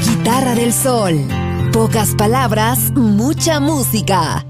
Guitarra del sol. Pocas palabras, mucha música.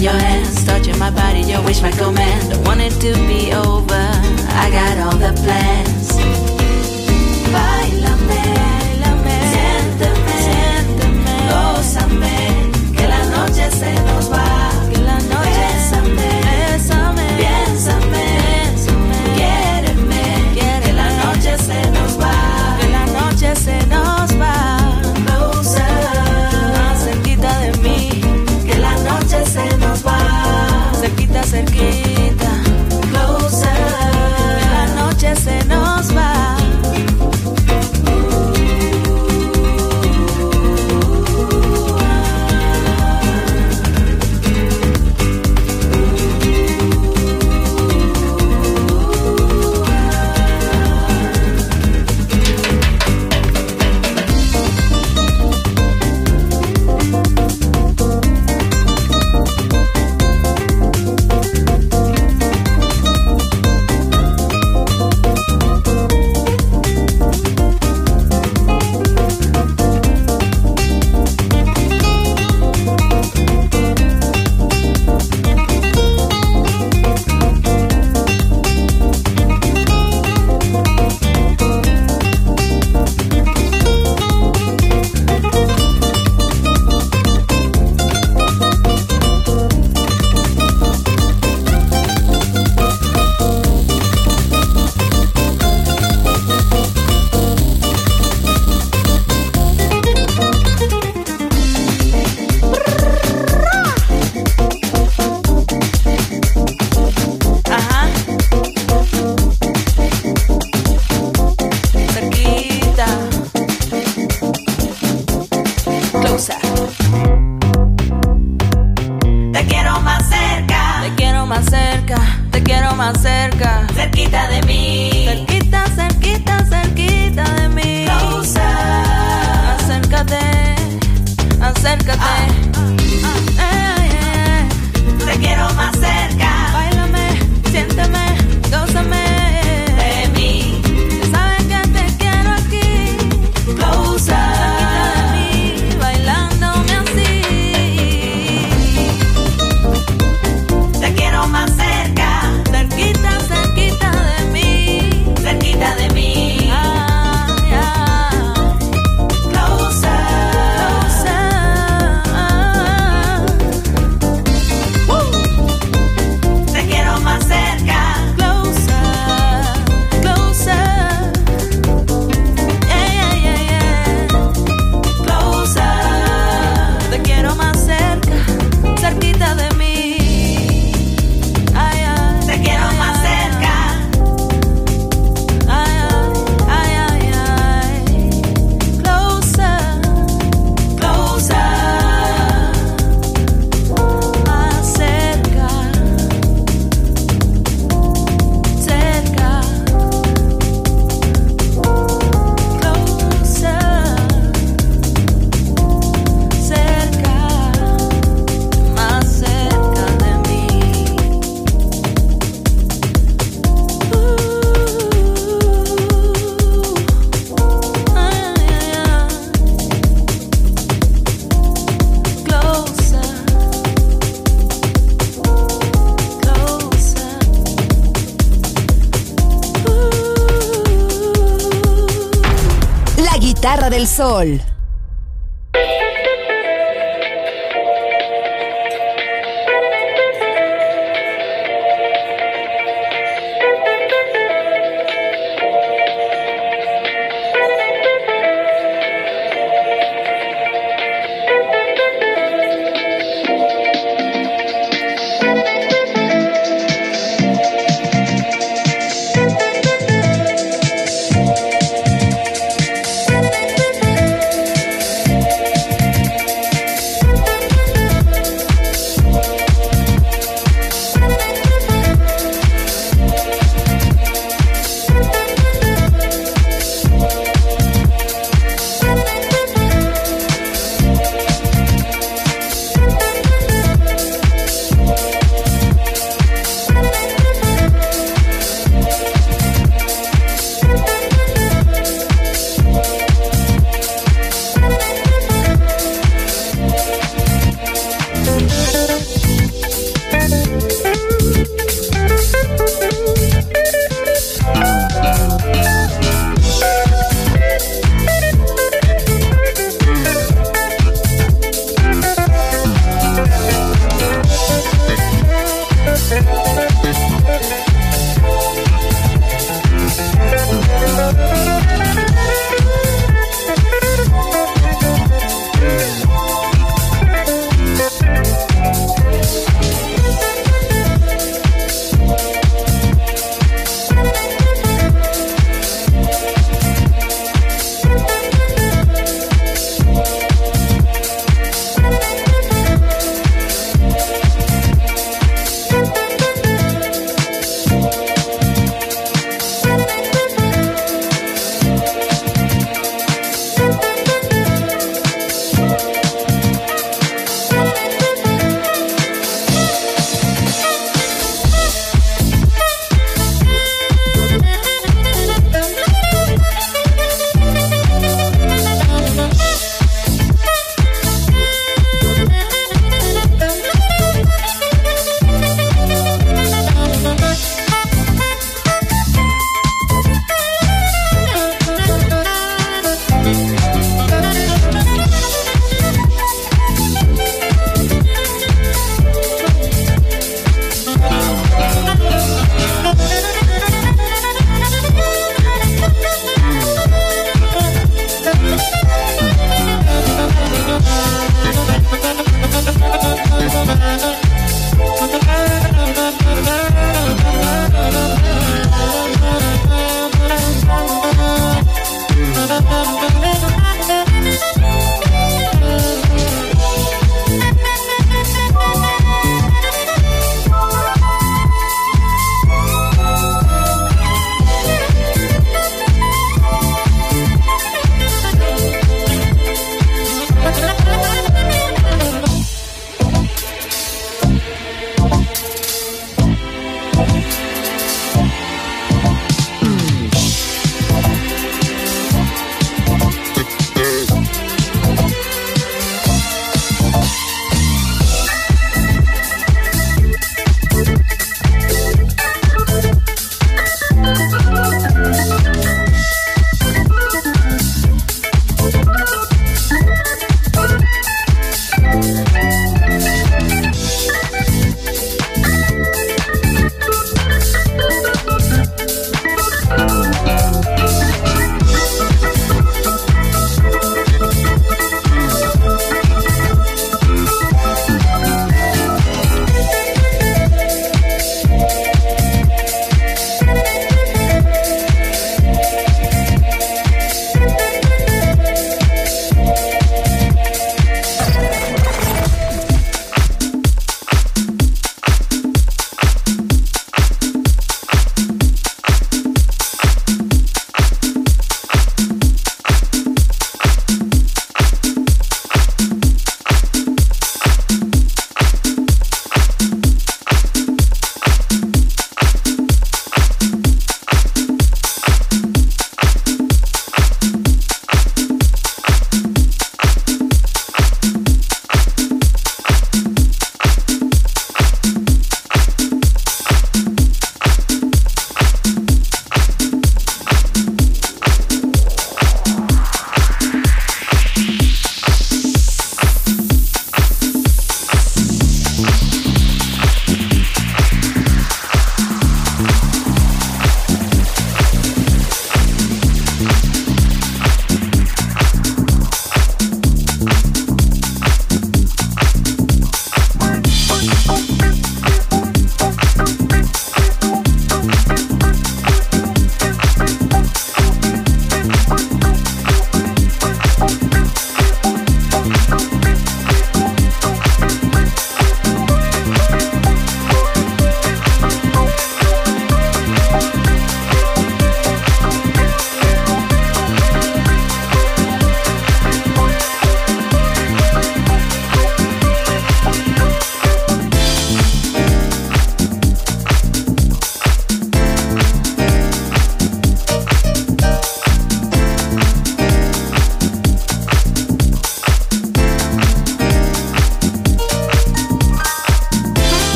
your hands touching my body, your wish my command. I want it to be over. I got all the plans. Bailame. Guitarra del Sol.